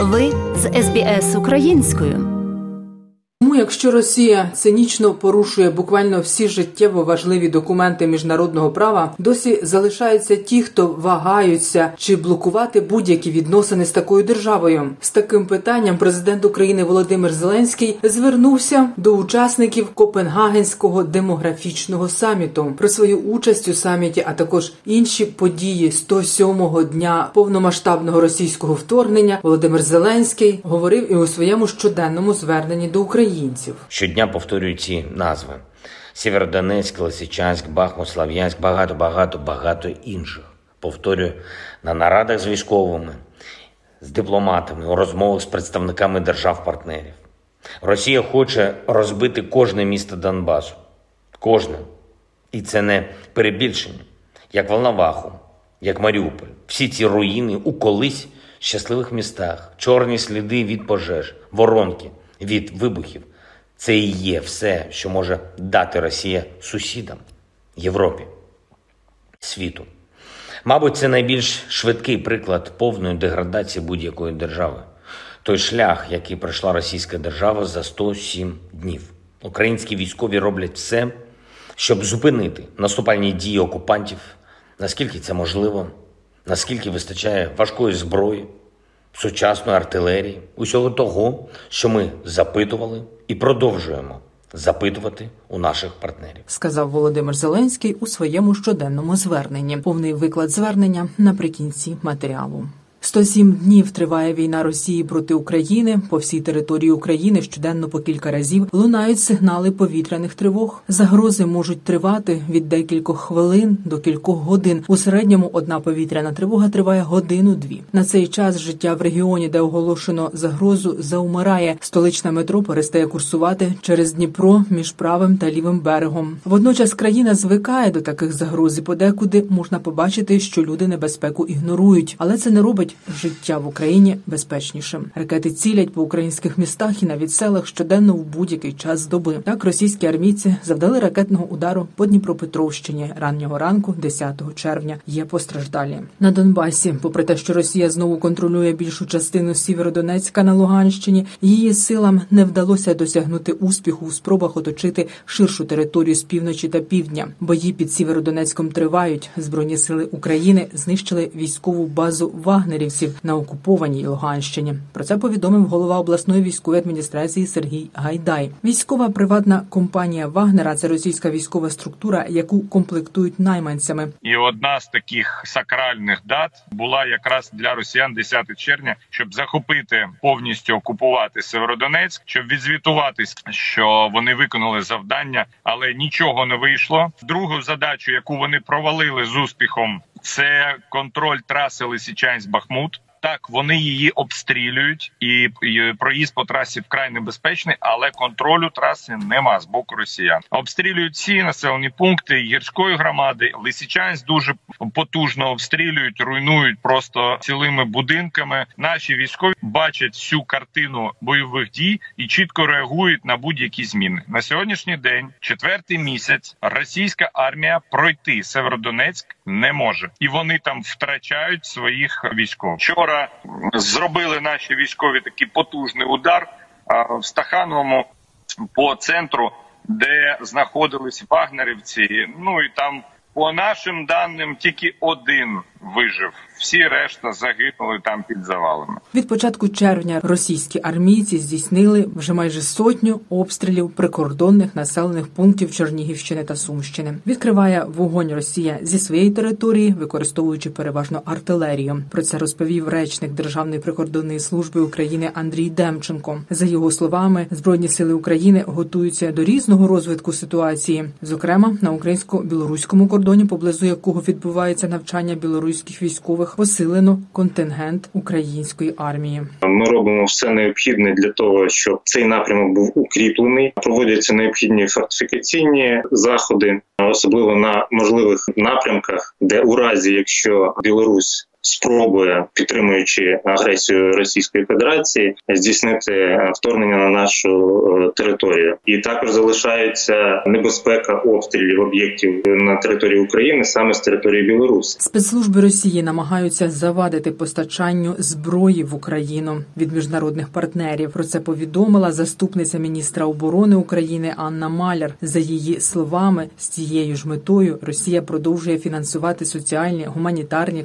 Ви з СБС українською. Якщо Росія цинічно порушує буквально всі життєво важливі документи міжнародного права, досі залишаються ті, хто вагаються чи блокувати будь-які відносини з такою державою. З таким питанням президент України Володимир Зеленський звернувся до учасників Копенгагенського демографічного саміту про свою участь у саміті, а також інші події 107-го дня повномасштабного російського вторгнення. Володимир Зеленський говорив і у своєму щоденному зверненні до України українців. Щодня повторюю ці назви: Сєвєродонецьк, Лисичанськ, Бахмут, Слав'янськ, багато, багато, багато інших. Повторюю на нарадах з військовими, з дипломатами, у розмовах з представниками держав-партнерів. Росія хоче розбити кожне місто Донбасу. Кожне. І це не перебільшення, як Волноваху, як Маріуполь. Всі ці руїни у колись щасливих містах, чорні сліди від пожеж, воронки від вибухів. Це і є все, що може дати Росія сусідам Європі, світу. Мабуть, це найбільш швидкий приклад повної деградації будь-якої держави. Той шлях, який пройшла російська держава за 107 днів. Українські військові роблять все, щоб зупинити наступальні дії окупантів, наскільки це можливо, наскільки вистачає важкої зброї сучасної артилерії, усього того, що ми запитували і продовжуємо запитувати у наших партнерів, сказав Володимир Зеленський у своєму щоденному зверненні. Повний виклад звернення наприкінці матеріалу. 107 днів триває війна Росії проти України. По всій території України щоденно по кілька разів лунають сигнали повітряних тривог. Загрози можуть тривати від декількох хвилин до кількох годин. У середньому одна повітряна тривога триває годину-дві. На цей час життя в регіоні, де оголошено загрозу, заумирає. Столичне метро перестає курсувати через Дніпро між правим та лівим берегом. Водночас країна звикає до таких загроз і подекуди можна побачити, що люди небезпеку ігнорують, але це не робить життя в Україні безпечнішим. Ракети цілять по українських містах і навіть селах щоденно в будь-який час доби. Так російські армійці завдали ракетного удару по Дніпропетровщині раннього ранку, 10 червня. Є постраждалі на Донбасі. Попри те, що Росія знову контролює більшу частину Сєвєродонецька на Луганщині, її силам не вдалося досягнути успіху у спробах оточити ширшу територію з півночі та півдня. Бої під Сєвєродонецьком тривають. Збройні сили України знищили військову базу Вагнерів вагнерівців на окупованій Луганщині. Про це повідомив голова обласної військової адміністрації Сергій Гайдай. Військова приватна компанія Вагнера це російська військова структура, яку комплектують найманцями. І одна з таких сакральних дат була якраз для росіян 10 червня, щоб захопити повністю окупувати Северодонецьк, щоб відзвітуватись, що вони виконали завдання, але нічого не вийшло. Другу задачу, яку вони провалили з успіхом, це контроль траси Лисичанськ Бахмут. Так, вони її обстрілюють, і проїзд по трасі вкрай небезпечний, але контролю траси нема з боку росіян. Обстрілюють всі населені пункти гірської громади. Лисичанськ дуже потужно обстрілюють, руйнують просто цілими будинками. Наші військові бачать всю картину бойових дій і чітко реагують на будь-які зміни. На сьогоднішній день, четвертий місяць, російська армія пройти Северодонецьк не може, і вони там втрачають своїх військових. Вчора зробили наші військові такий потужний удар в Стахановому по центру, де знаходились вагнерівці. Ну і там по нашим даним тільки один вижив. Всі решта загинули там під завалами. Від початку червня російські армійці здійснили вже майже сотню обстрілів прикордонних населених пунктів Чернігівщини та Сумщини. Відкриває вогонь Росія зі своєї території, використовуючи переважно артилерію. Про це розповів речник Державної прикордонної служби України Андрій Демченко. За його словами, збройні сили України готуються до різного розвитку ситуації, зокрема на українсько-білоруському кордоні, поблизу якого відбувається навчання білоруських військових військових посилено контингент української армії. Ми робимо все необхідне для того, щоб цей напрямок був укріплений. Проводяться необхідні фортифікаційні заходи, особливо на можливих напрямках, де у разі, якщо Білорусь спробує, підтримуючи агресію Російської Федерації, здійснити е, вторгнення на нашу е, територію, і також залишається небезпека обстрілів об'єктів на території України саме з території Білорусі. Спецслужби Росії намагаються завадити постачанню зброї в Україну від міжнародних партнерів. Про це повідомила заступниця міністра оборони України Анна Маляр. За її словами, з цією ж метою Росія продовжує фінансувати соціальні, гуманітарні,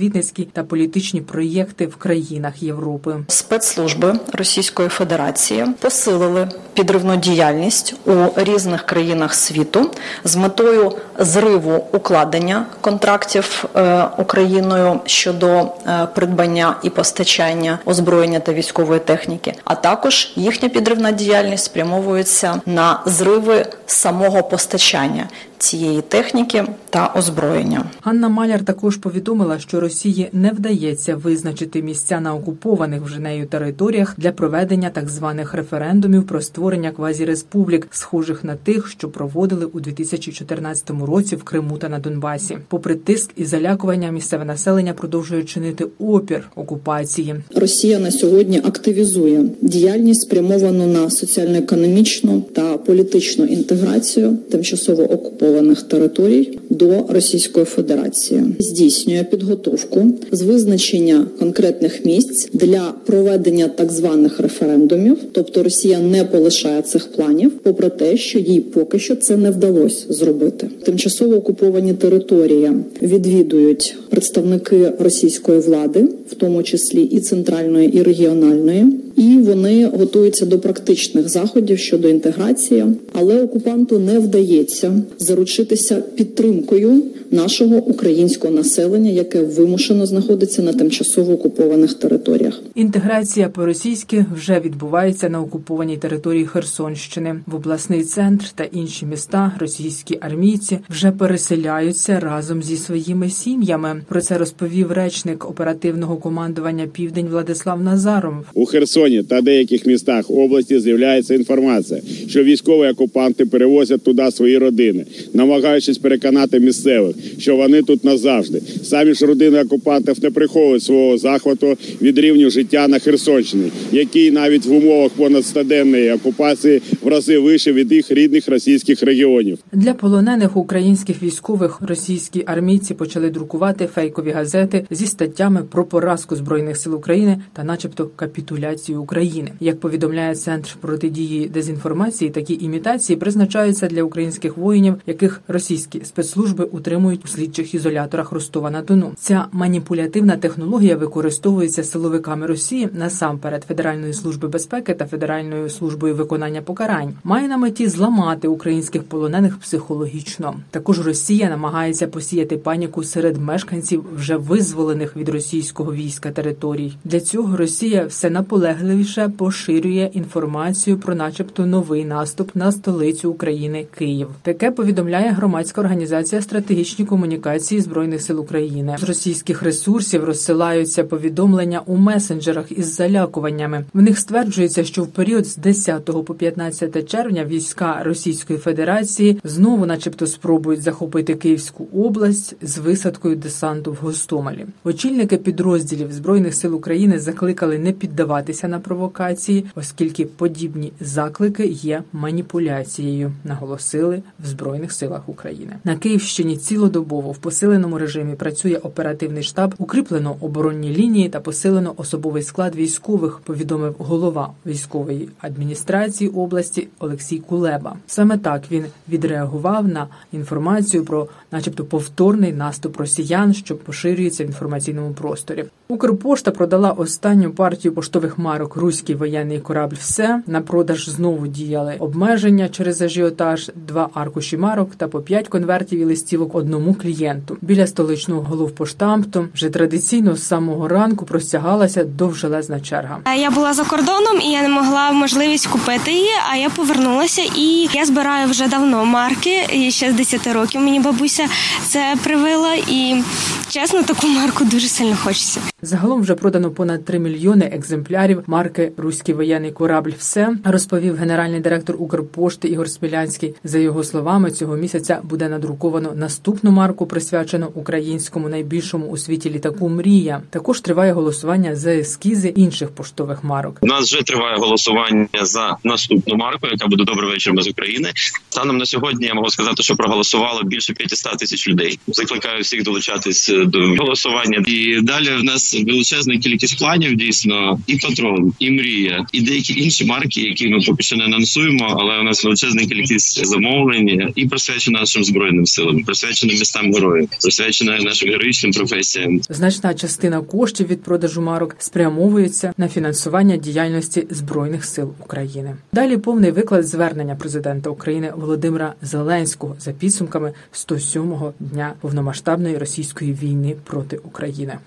культурно-просвітницькі та політичні проєкти в країнах Європи. Спецслужби Російської Федерації посилили підривну діяльність у різних країнах світу з метою зриву укладення контрактів е, Україною щодо е, придбання і постачання озброєння та військової техніки, а також їхня підривна діяльність спрямовується на зриви самого постачання цієї техніки та озброєння. Ганна Маляр також повідомила, що Росії не вдається визначити місця на окупованих вже нею територіях для проведення так званих референдумів про створення квазіреспублік, схожих на тих, що проводили у 2014 році в Криму та на Донбасі. Попри тиск і залякування, місцеве населення продовжує чинити опір окупації. Росія на сьогодні активізує діяльність спрямовану на соціально-економічну та політичну інтеграцію тимчасово окупованих територій до Російської Федерації, здійснює підготовку з визначення конкретних місць для проведення так званих референдумів. Тобто Росія не полишає цих планів, попри те, що їй поки що це не вдалося зробити. Тимчасово окуповані території відвідують представники російської влади, в тому числі і центральної, і регіональної, і вони готуються до практичних заходів щодо інтеграції, але окупанту не вдається заручитися підтримкою нашого українського населення, яке вимушено знаходиться на тимчасово окупованих територіях. Інтеграція по-російськи вже відбувається на окупованій території Херсонщини. В обласний центр та інші міста російські армійці вже переселяються разом зі своїми сім'ями. Про це розповів речник оперативного командування Південь Владислав Назаров. У Херсоні та деяких містах області з'являється інформація, що військові окупанти перевозять туди свої родини, намагаючись переконати місцевих, що вони тут назавжди. Самі ж родини окупантів не приховують свого захвату від рівню життя на Херсонщині, який навіть в умовах понадстоденної окупації в рази вище від їх рідних російських регіонів. Для полонених українських військових російські армійці почали друкувати фейкові газети зі статтями про поразку збройних сил України та, начебто, капітуляцію України. Як повідомляє центр протидії дезінформації, такі імітації призначаються для українських воїнів, яких російські спецслужби утримують у слідчих ізоляторах Ростова на Дону. Ця маніпулятивна технологія використовується силовиками Росії насамперед Федеральної служби безпеки та Федеральною службою виконання покарань. Має на меті зламати українських полонених психологічно. Також Росія намагається посіяти паніку серед мешканців вже визволених від російського війська територій. Для цього Росія все наполегливіше поширює інформацію про, начебто, новий наступ на столицю України Київ. Таке повідомляє громадська організація стратегічні комунікації збройних сил України. З російських ресурсів розсилаються повідомлення у месенджерах із залякуваннями. В них стверджується, що в період з 10 по 15 червня війська Російської Федерації знову, начебто, спробують захопити Київську область з висадкою десанту в Гостомелі. Очільники підрозділів збройних сил України закликали не піддаватися на провокації, оскільки подібні заклики є маніпуляцією, наголосили в збройних силах України. На Київщині цілодобово в посиленому режимі працює оперативний штаб, укріплено оборонні лінії та посилено особовий склад військових. Повідомив голова військової адміністрації області Олексій Кулеба. Саме так він відреагував на інформацію про, начебто, повторний наступ росіян, що поширюється в інформаційному просторі. Укрпошта продала останню партію поштових марок Руський воєнний корабль. Все на продаж знову діяли обмеження через ажіотаж, два аркуші марок та по п'ять конвертів і листівок одному клієнту. Біля столичного головпоштамту вже традиційно з самого ранку простягалася довжелезна черга. Я була за кордоном і я не могла можливість купити її. А я повернулася і я збираю вже давно марки. І ще з 10 років мені бабуся це привила. І чесно, таку марку дуже сильно хочеться. Загалом вже продано понад 3 мільйони екземплярів марки Руський воєнний корабль. Все розповів генеральний директор Укрпошти Ігор Смілянський. За його словами, цього місяця буде надруковано наступну марку, присвячену українському найбільшому у світі літаку. Мрія також триває голосування за ескізи інших поштових марок. У нас вже триває голосування за наступну марку, яка буде добрий вечір ми з України. Станом на сьогодні я можу сказати, що проголосувало більше 500 тисяч людей. Закликаю всіх долучатись до голосування. І далі в нас величезна кількість планів. Дійсно, і патрон, і мрія, і деякі інші марки, які ми поки що не анонсуємо. Але у нас величезна кількість замовлень і присвячена нашим збройним силам, присвячена містам героїв, присвячена нашим героїчним професіям. Значна частина коштів від продажу марок спрямовується на фінансування діяльності збройних сил України. Далі повний виклад звернення президента України Володимира Зеленського за підсумками 107-го дня повномасштабної російської війни проти України.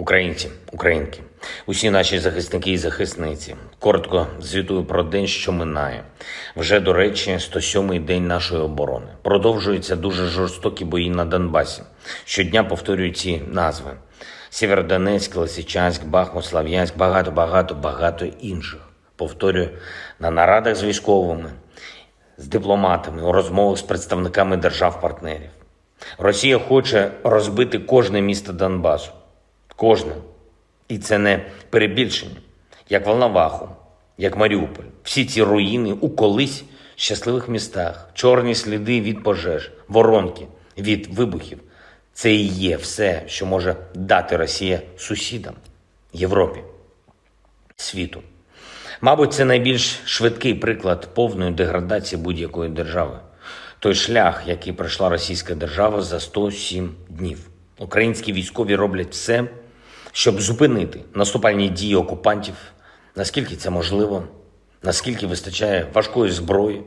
Українці, українки, усі наші захисники і захисниці. Коротко звітую про день, що минає. Вже до речі, 107-й день нашої оборони. Продовжуються дуже жорстокі бої на Донбасі. Щодня повторюю ці назви: Сєвєродонецьк, Лисичанськ, Бахмут, Слав'янськ, багато, багато, багато інших. Повторюю на нарадах з військовими, з дипломатами, у розмовах з представниками держав-партнерів. Росія хоче розбити кожне місто Донбасу. Кожне. І це не перебільшення, як Волноваху, як Маріуполь. Всі ці руїни у колись щасливих містах, чорні сліди від пожеж, воронки від вибухів. Це і є все, що може дати Росія сусідам, Європі, світу. Мабуть, це найбільш швидкий приклад повної деградації будь-якої держави. Той шлях, який пройшла російська держава за 107 днів. Українські військові роблять все, щоб зупинити наступальні дії окупантів, наскільки це можливо, наскільки вистачає важкої зброї,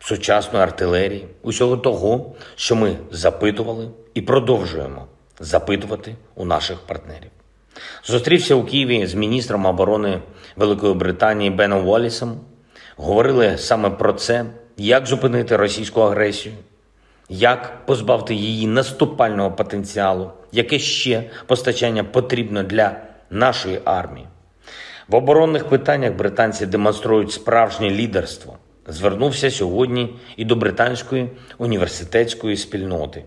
сучасної артилерії, усього того, що ми запитували і продовжуємо запитувати у наших партнерів. Зустрівся у Києві з міністром оборони Великої Британії Беном Уоллісом. Говорили саме про це, як зупинити російську агресію, як позбавити її наступального потенціалу, яке ще постачання потрібно для нашої армії. В оборонних питаннях британці демонструють справжнє лідерство. Звернувся сьогодні і до британської університетської спільноти.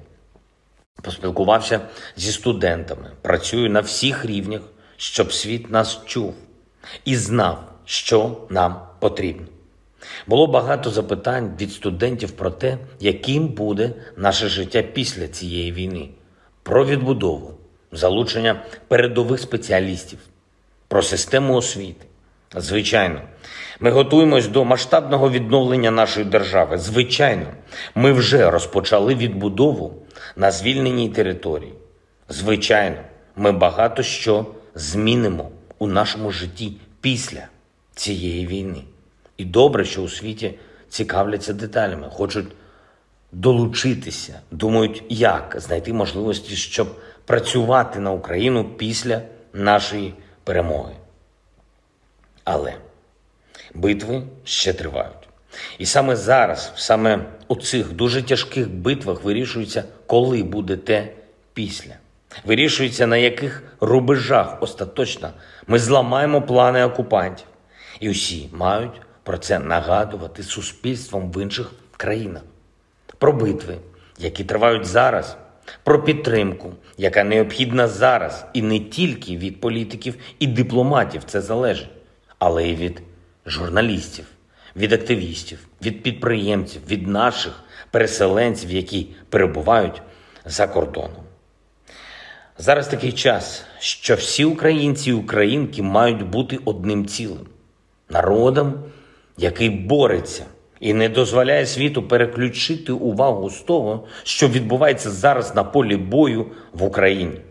Поспілкувався зі студентами, працюю на всіх рівнях, щоб світ нас чув і знав, що нам потрібно. Було багато запитань від студентів про те, яким буде наше життя після цієї війни, про відбудову, залучення передових спеціалістів, про систему освіти. Звичайно, ми готуємось до масштабного відновлення нашої держави. Звичайно, ми вже розпочали відбудову на звільненій території. Звичайно, ми багато що змінимо у нашому житті після цієї війни. І добре, що у світі цікавляться деталями, хочуть долучитися, думають, як знайти можливості, щоб працювати на Україну після нашої перемоги. Але битви ще тривають. І саме зараз, саме у цих дуже тяжких битвах вирішується, коли буде те після. Вирішується, на яких рубежах остаточно ми зламаємо плани окупантів. І усі мають про це нагадувати суспільством в інших країнах. Про битви, які тривають зараз, про підтримку, яка необхідна зараз, і не тільки від політиків і дипломатів це залежить, але й від журналістів, від активістів, від підприємців, від наших переселенців, які перебувають за кордоном. Зараз такий час, що всі українці і українки мають бути одним цілим народом, який бореться і не дозволяє світу переключити увагу з того, що відбувається зараз на полі бою в Україні.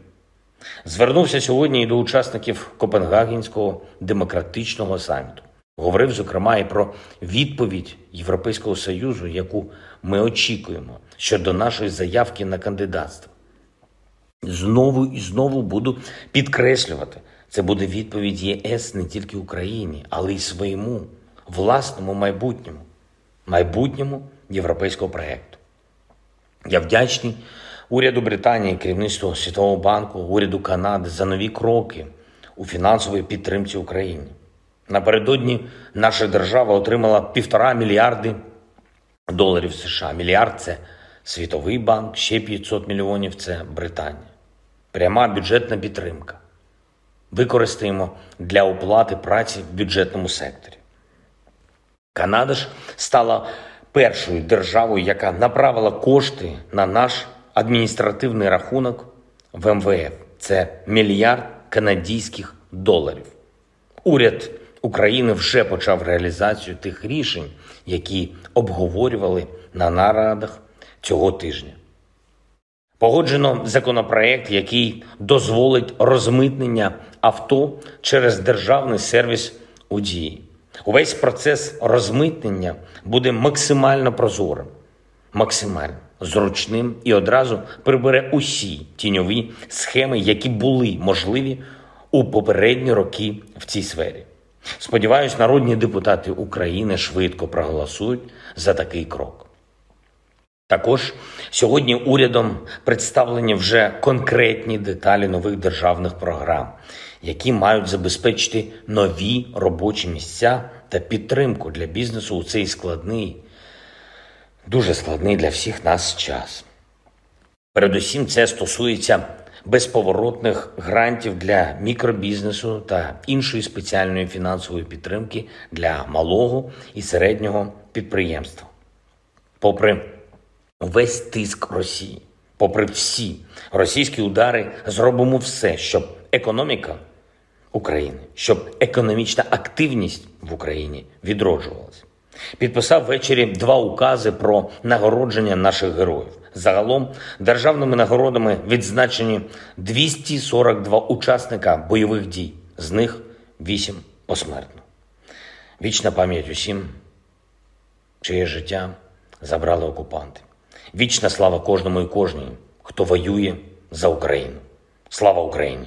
Звернувся сьогодні і до учасників Копенгагенського демократичного саміту. Говорив, зокрема, і про відповідь Європейського Союзу, яку ми очікуємо щодо нашої заявки на кандидатство. Знову і знову буду підкреслювати, це буде відповідь ЄС не тільки Україні, але й своєму власному майбутньому, майбутньому європейського проєкту. Я вдячний уряду Британії, керівництву Світового банку, уряду Канади за нові кроки у фінансовій підтримці України. Напередодні наша держава отримала півтора мільярди доларів США. Мільярд це Світовий банк, ще 500 мільйонів це Британія. Пряма бюджетна підтримка. Використаємо для оплати праці в бюджетному секторі. Канада ж стала першою державою, яка направила кошти на наш адміністративний рахунок в МВФ. Це мільярд канадських доларів. Уряд України вже почав реалізацію тих рішень, які обговорювали на нарадах цього тижня. Погоджено законопроект, який дозволить розмитнення авто через державний сервіс у дії. Увесь процес розмитнення буде максимально прозорим, максимально зручним і одразу прибере усі тіньові схеми, які були можливі у попередні роки в цій сфері. Сподіваюсь, народні депутати України швидко проголосують за такий крок. Також сьогодні урядом представлені вже конкретні деталі нових державних програм, які мають забезпечити нові робочі місця та підтримку для бізнесу у цей складний, дуже складний для всіх нас час. Передусім, це стосується безповоротних грантів для мікробізнесу та іншої спеціальної фінансової підтримки для малого і середнього підприємства. Попри весь тиск Росії, попри всі російські удари, зробимо все, щоб економіка України, щоб економічна активність в Україні відроджувалася. Підписав ввечері два укази про нагородження наших героїв. Загалом державними нагородами відзначені 242 учасника бойових дій, з них 8 посмертно. Вічна пам'ять усім, чиє життя забрали окупанти. Вічна слава кожному і кожній, хто воює за Україну. Слава Україні!